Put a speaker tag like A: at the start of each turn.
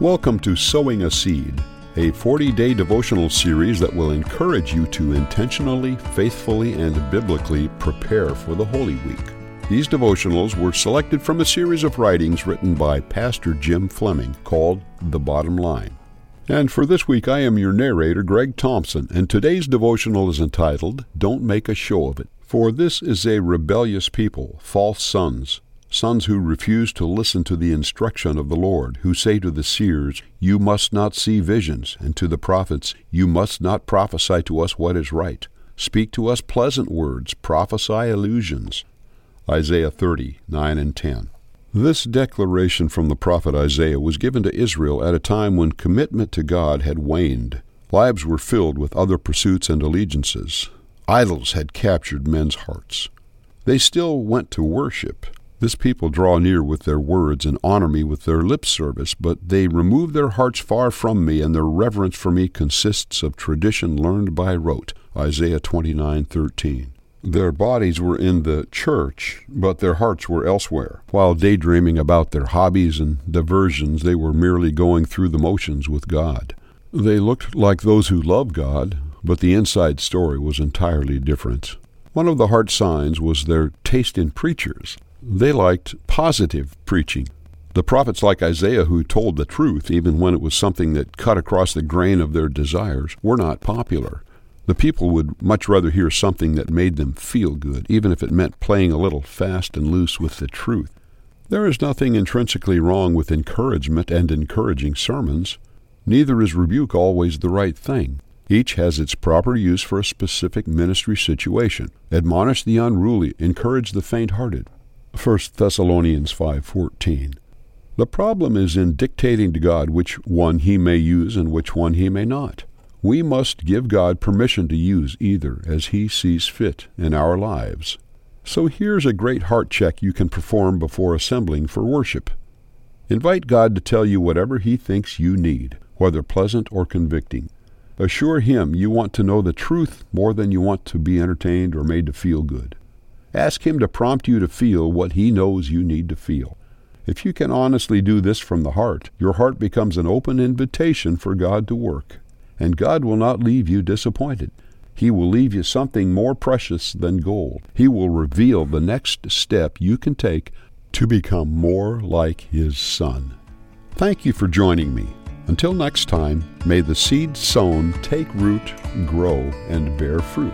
A: Welcome to Sowing a Seed, a 40 day devotional series that will encourage you to intentionally, faithfully, and biblically prepare for the Holy Week. These devotionals were selected from a series of writings written by Pastor Jim Fleming called The Bottom Line. And for this week, I am your narrator, Greg Thompson, and today's devotional is entitled Don't Make a Show of It. For this is a rebellious people, false sons sons who refuse to listen to the instruction of the Lord, who say to the seers, You must not see visions, and to the prophets, You must not prophesy to us what is right. Speak to us pleasant words, prophesy illusions. Isaiah 30, 9 and 10. This declaration from the prophet Isaiah was given to Israel at a time when commitment to God had waned. Lives were filled with other pursuits and allegiances. Idols had captured men's hearts. They still went to worship, this people draw near with their words and honor me with their lip service, but they remove their hearts far from me, and their reverence for me consists of tradition learned by rote. Isaiah 29:13. Their bodies were in the church, but their hearts were elsewhere. While daydreaming about their hobbies and diversions, they were merely going through the motions with God. They looked like those who love God, but the inside story was entirely different. One of the heart signs was their taste in preachers. They liked positive preaching. The prophets like Isaiah, who told the truth even when it was something that cut across the grain of their desires, were not popular. The people would much rather hear something that made them feel good, even if it meant playing a little fast and loose with the truth. There is nothing intrinsically wrong with encouragement and encouraging sermons. Neither is rebuke always the right thing. Each has its proper use for a specific ministry situation. Admonish the unruly, encourage the faint hearted. 1 Thessalonians 5:14. The problem is in dictating to God which one he may use and which one he may not. We must give God permission to use either as he sees fit in our lives. So here's a great heart check you can perform before assembling for worship. Invite God to tell you whatever he thinks you need, whether pleasant or convicting. Assure him you want to know the truth more than you want to be entertained or made to feel good. Ask Him to prompt you to feel what He knows you need to feel. If you can honestly do this from the heart, your heart becomes an open invitation for God to work. And God will not leave you disappointed. He will leave you something more precious than gold. He will reveal the next step you can take to become more like His Son. Thank you for joining me. Until next time, may the seed sown take root, grow, and bear fruit.